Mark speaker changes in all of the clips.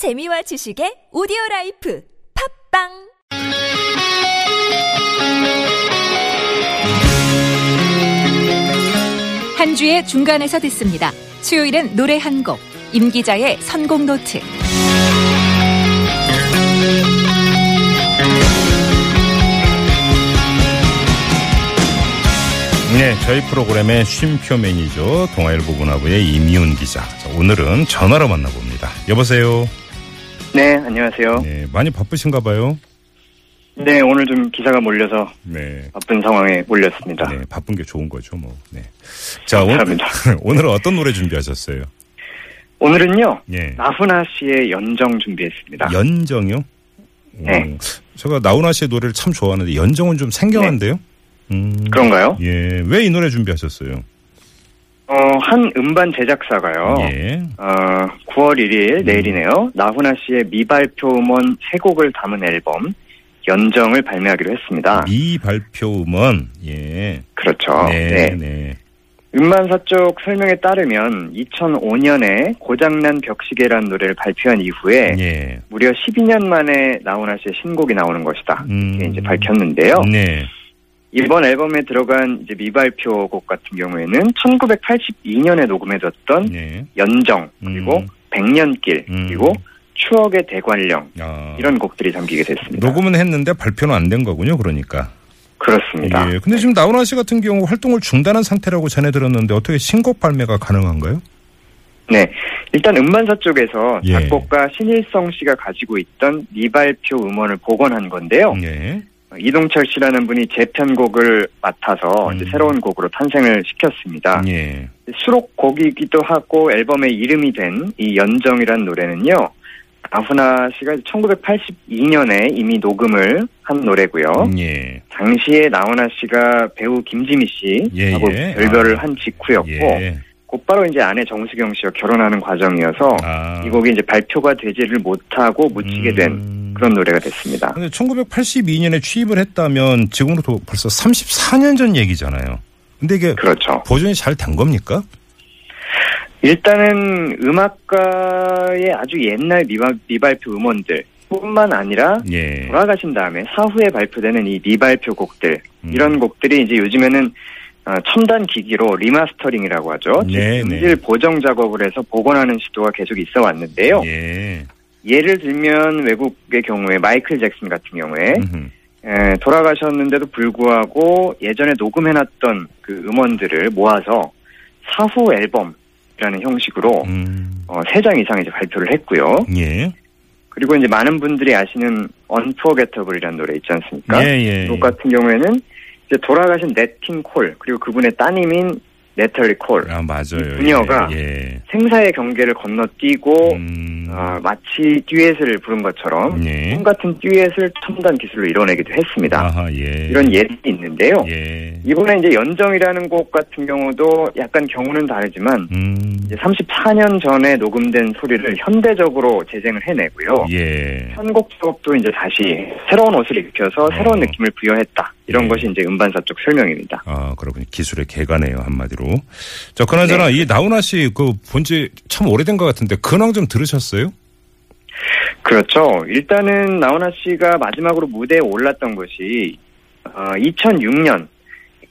Speaker 1: 재미와 지식의 오디오 라이프 팟빵
Speaker 2: 한 주의 중간에서 듣습니다. 수요일은 노래 한 곡, 임 기자의 선곡 노트.
Speaker 3: 네, 저희 프로그램의 쉼표 매니저 동아일보 문화부의 임희윤 기자. 자, 오늘은 전화로 만나봅니다. 여보세요.
Speaker 4: 네, 안녕하세요. 네.
Speaker 3: 네, 많이 바쁘신가 봐요.
Speaker 4: 오늘 좀 기사가 몰려서
Speaker 3: 네.
Speaker 4: 바쁜 상황에 몰렸습니다.
Speaker 3: 네, 바쁜 게 좋은 거죠, 뭐. 네. 자, 오늘,
Speaker 4: 감사합니다.
Speaker 3: 오늘은 어떤 노래 준비하셨어요?
Speaker 4: 오늘은요,
Speaker 3: 예.
Speaker 4: 나훈아 씨의 연정 준비했습니다.
Speaker 3: 연정이요?
Speaker 4: 네.
Speaker 3: 음, 제가 나훈아 씨의 노래를 참 좋아하는데 연정은 좀 생경한데요? 음,
Speaker 4: 네. 그런가요?
Speaker 3: 예. 왜 이 노래 준비하셨어요?
Speaker 4: 어, 한 음반 제작사가요.
Speaker 3: 예.
Speaker 4: 어, 9월 1일 내일이네요. 나훈아 씨의 미발표 음원 세 곡을 담은 앨범 연정을 발매하기로 했습니다.
Speaker 3: 미발표 음원. 예.
Speaker 4: 그렇죠.
Speaker 3: 네,
Speaker 4: 네.
Speaker 3: 네.
Speaker 4: 음반사 쪽 설명에 따르면 2005년에 고장난 벽시계라는 노래를 발표한 이후에
Speaker 3: 예.
Speaker 4: 무려 12년 만에 나훈아 씨의 신곡이 나오는 것이다.
Speaker 3: 음.
Speaker 4: 이렇게 이제 밝혔는데요.
Speaker 3: 네.
Speaker 4: 이번 앨범에 들어간 이제 미발표 곡 같은 경우에는 1982년에 녹음해뒀던
Speaker 3: 네.
Speaker 4: 연정 그리고
Speaker 3: 음.
Speaker 4: 백년길
Speaker 3: 음.
Speaker 4: 그리고 추억의 대관령
Speaker 3: 아.
Speaker 4: 이런 곡들이 담기게 됐습니다.
Speaker 3: 녹음은 했는데 발표는 안 된 거군요, 그러니까.
Speaker 4: 그렇습니다.
Speaker 3: 예. 근데 지금 나훈아 씨 같은 경우 활동을 중단한 상태라고 전해 들었는데 어떻게 신곡 발매가 가능한가요?
Speaker 4: 네, 일단 음반사 쪽에서
Speaker 3: 예.
Speaker 4: 작곡가 신일성 씨가 가지고 있던 미발표 음원을 복원한 건데요.
Speaker 3: 예.
Speaker 4: 이동철 씨라는 분이 재편곡을 맡아서 이제
Speaker 3: 음.
Speaker 4: 새로운 곡으로 탄생을 시켰습니다.
Speaker 3: 예.
Speaker 4: 수록곡이기도 하고 앨범의 이름이 된 이 연정이라는 노래는요. 나훈아 씨가 1982년에 이미 녹음을 한 노래고요.
Speaker 3: 예.
Speaker 4: 당시에 나훈아 씨가 배우 김지미 씨하고
Speaker 3: 예, 예.
Speaker 4: 별별을
Speaker 3: 아.
Speaker 4: 한 직후였고
Speaker 3: 예.
Speaker 4: 곧바로 이제 아내 정수경 씨와 결혼하는 과정이어서
Speaker 3: 아.
Speaker 4: 이 곡이 이제 발표가 되지를 못하고 묻히게 된
Speaker 3: 음.
Speaker 4: 그런 노래가 됐습니다.
Speaker 3: 근데 1982년에 취입을 했다면 지금으로도 벌써 34년 전 얘기잖아요. 근데 이게
Speaker 4: 그렇죠.
Speaker 3: 보존이 잘 된 겁니까?
Speaker 4: 일단은 음악가의 아주 옛날 미발, 미발표 음원들 뿐만 아니라
Speaker 3: 예.
Speaker 4: 돌아가신 다음에 사후에 발표되는 이 미발표 곡들
Speaker 3: 음.
Speaker 4: 이런 곡들이 이제 요즘에는 어, 첨단 기기로 remastering이라고 하죠.
Speaker 3: 네,
Speaker 4: 즉
Speaker 3: 네.
Speaker 4: 음질 보정 작업을 해서 복원하는 시도가 계속 있어 왔는데요.
Speaker 3: 예.
Speaker 4: 예를 들면 외국의 경우에 마이클 잭슨 같은 경우에. 에, 돌아가셨는데도 불구하고 예전에 녹음해놨던 그 음원들을 모아서 사후 앨범이라는 형식으로
Speaker 3: 음.
Speaker 4: 어, 3장 이상 이제 발표를 했고요.
Speaker 3: 예.
Speaker 4: 그리고 이제 많은 분들이 아시는 Unforgettable이라는 노래 있지 않습니까?
Speaker 3: 예, 예.
Speaker 4: 곡 같은 경우에는 이제 돌아가신 네틴 콜 그리고 그분의 따님인 네털리 콜
Speaker 3: 아, 맞아요.
Speaker 4: 부녀가
Speaker 3: 예. 예.
Speaker 4: 생사의 경계를 건너뛰고
Speaker 3: 음.
Speaker 4: 어, 마치 듀엣을 부른 것처럼
Speaker 3: 예.
Speaker 4: 꿈 같은 듀엣을 첨단 기술로 이뤄내기도 했습니다.
Speaker 3: 아하, 예.
Speaker 4: 이런 예들이 있는데요.
Speaker 3: 예.
Speaker 4: 이번에 이제 연정이라는 곡 같은 경우도 약간 경우는 다르지만
Speaker 3: 음.
Speaker 4: 이제 34년 전에 녹음된 소리를 현대적으로 재생을 해내고요.
Speaker 3: 예.
Speaker 4: 편곡 작업도 이제 다시 새로운 옷을 입혀서 새로운
Speaker 3: 어.
Speaker 4: 느낌을 부여했다. 이런
Speaker 3: 예.
Speaker 4: 것이 이제 음반사 쪽 설명입니다.
Speaker 3: 아, 그렇군요. 기술의 개가네요, 한마디로. 자, 그나저나 이 나훈아 씨 그 본지 참 오래된 것 같은데 근황 좀 들으셨어요?
Speaker 4: 그렇죠. 일단은 나훈아 씨가 마지막으로 무대에 올랐던 것이 어, 2006년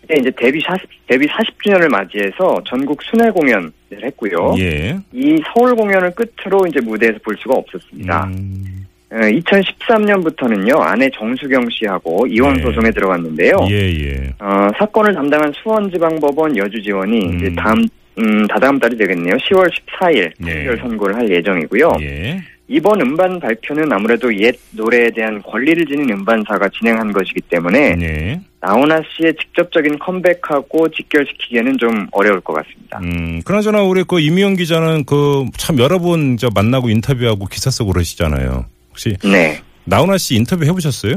Speaker 4: 그때 이제 데뷔 40, 데뷔 40주년을 맞이해서 전국 순회 공연을 했고요.
Speaker 3: 예.
Speaker 4: 이 서울 공연을 끝으로 이제 무대에서 볼 수가 없었습니다.
Speaker 3: 음.
Speaker 4: 2013년부터는요 아내 정수경 씨하고 이혼
Speaker 3: 네.
Speaker 4: 소송에 들어갔는데요.
Speaker 3: 예, 예.
Speaker 4: 어, 사건을 담당한 수원지방법원 여주지원이
Speaker 3: 음.
Speaker 4: 이제 다음 음, 다다음 달이 되겠네요. 10월 14일
Speaker 3: 예.
Speaker 4: 판결 선고를 할 예정이고요.
Speaker 3: 예.
Speaker 4: 이번 음반 발표는 아무래도 옛 노래에 대한 권리를 지닌 음반사가 진행한 것이기 때문에
Speaker 3: 네.
Speaker 4: 나훈아 씨의 직접적인 컴백하고 직결시키기에는 좀 어려울 것 같습니다.
Speaker 3: 음, 그나저나 우리 그 이미영 기자는 그 참 여러 번 저 만나고 인터뷰하고 기사 쓰고 그러시잖아요. 혹시
Speaker 4: 네.
Speaker 3: 나훈아 씨 인터뷰 해보셨어요?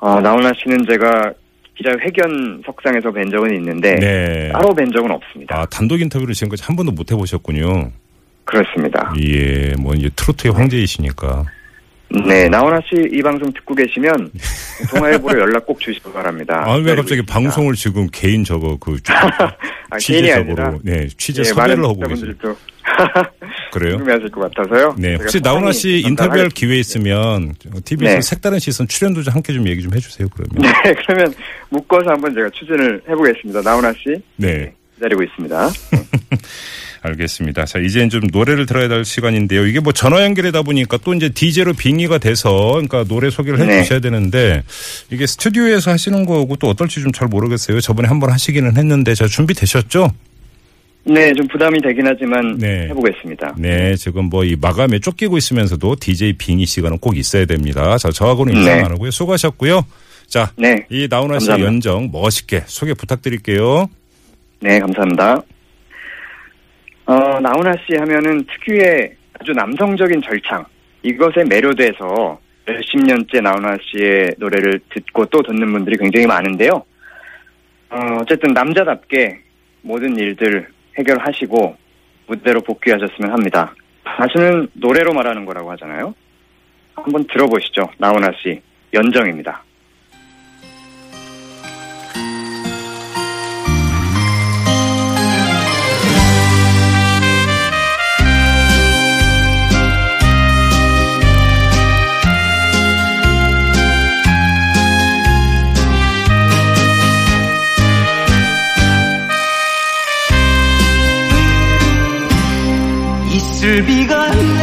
Speaker 4: 어, 나훈아 씨는 제가 기자 회견 석상에서 뵌 적은 있는데
Speaker 3: 네.
Speaker 4: 따로 뵌 적은 없습니다.
Speaker 3: 아, 단독 인터뷰를 지금까지 한 번도 못 해보셨군요.
Speaker 4: 그렇습니다.
Speaker 3: 예, 뭐 이제 트로트의 황제이시니까.
Speaker 4: 네, 나훈아 씨 이 방송 듣고 계시면 동아일보로 연락 꼭 주시기 바랍니다.
Speaker 3: 아, 왜 갑자기
Speaker 4: 있습니다.
Speaker 3: 방송을 지금 개인 저거 그
Speaker 4: 아,
Speaker 3: 취재적으로 네 취재
Speaker 4: 예,
Speaker 3: 섭외를 하고 계세요. 그래요?
Speaker 4: 궁금해하실 것 같아서요.
Speaker 3: 네, 혹시 나훈아 씨 인터뷰할. 기회 있으면 TV에서
Speaker 4: 네.
Speaker 3: 색다른 시선 출연도 좀 함께 좀 얘기 좀 해주세요. 그러면.
Speaker 4: 네, 그러면 묶어서 한번 제가 추진을 해보겠습니다. 나훈아 씨
Speaker 3: 네.
Speaker 4: 기다리고 있습니다.
Speaker 3: 알겠습니다. 자, 이제는 좀 노래를 들어야 될 시간인데요. 이게 뭐 전화 연결이다 보니까 또 이제 DJ로 빙의가 돼서 그러니까 노래 소개를 해
Speaker 4: 네.
Speaker 3: 주셔야 되는데 이게 스튜디오에서 하시는 거고 또 어떨지 좀 잘 모르겠어요. 저번에 한번 하시기는 했는데 자, 준비되셨죠?
Speaker 4: 네, 좀 부담이 되긴 하지만
Speaker 3: 네.
Speaker 4: 해보겠습니다.
Speaker 3: 네, 지금 뭐 이 마감에 쫓기고 있으면서도 DJ 빙의 시간은 꼭 있어야 됩니다. 자, 저하고는 인사
Speaker 4: 네.
Speaker 3: 안 하고요. 수고하셨고요. 자,
Speaker 4: 네,
Speaker 3: 이 나훈아 씨의. 연정 멋있게 소개 부탁드릴게요.
Speaker 4: 네, 감사합니다. 어, 나훈아 씨 하면은 특유의 아주 남성적인 절창, 이것에 매료돼서 몇십 년째 나훈아 씨의 노래를 듣고 또 듣는 분들이 굉장히 많은데요. 어, 어쨌든 남자답게 모든 일들 해결하시고 무대로 복귀하셨으면 합니다. 가수는 노래로 말하는 거라고 하잖아요. 한번 들어보시죠. 나훈아 씨, 연정입니다.
Speaker 5: 이슬비가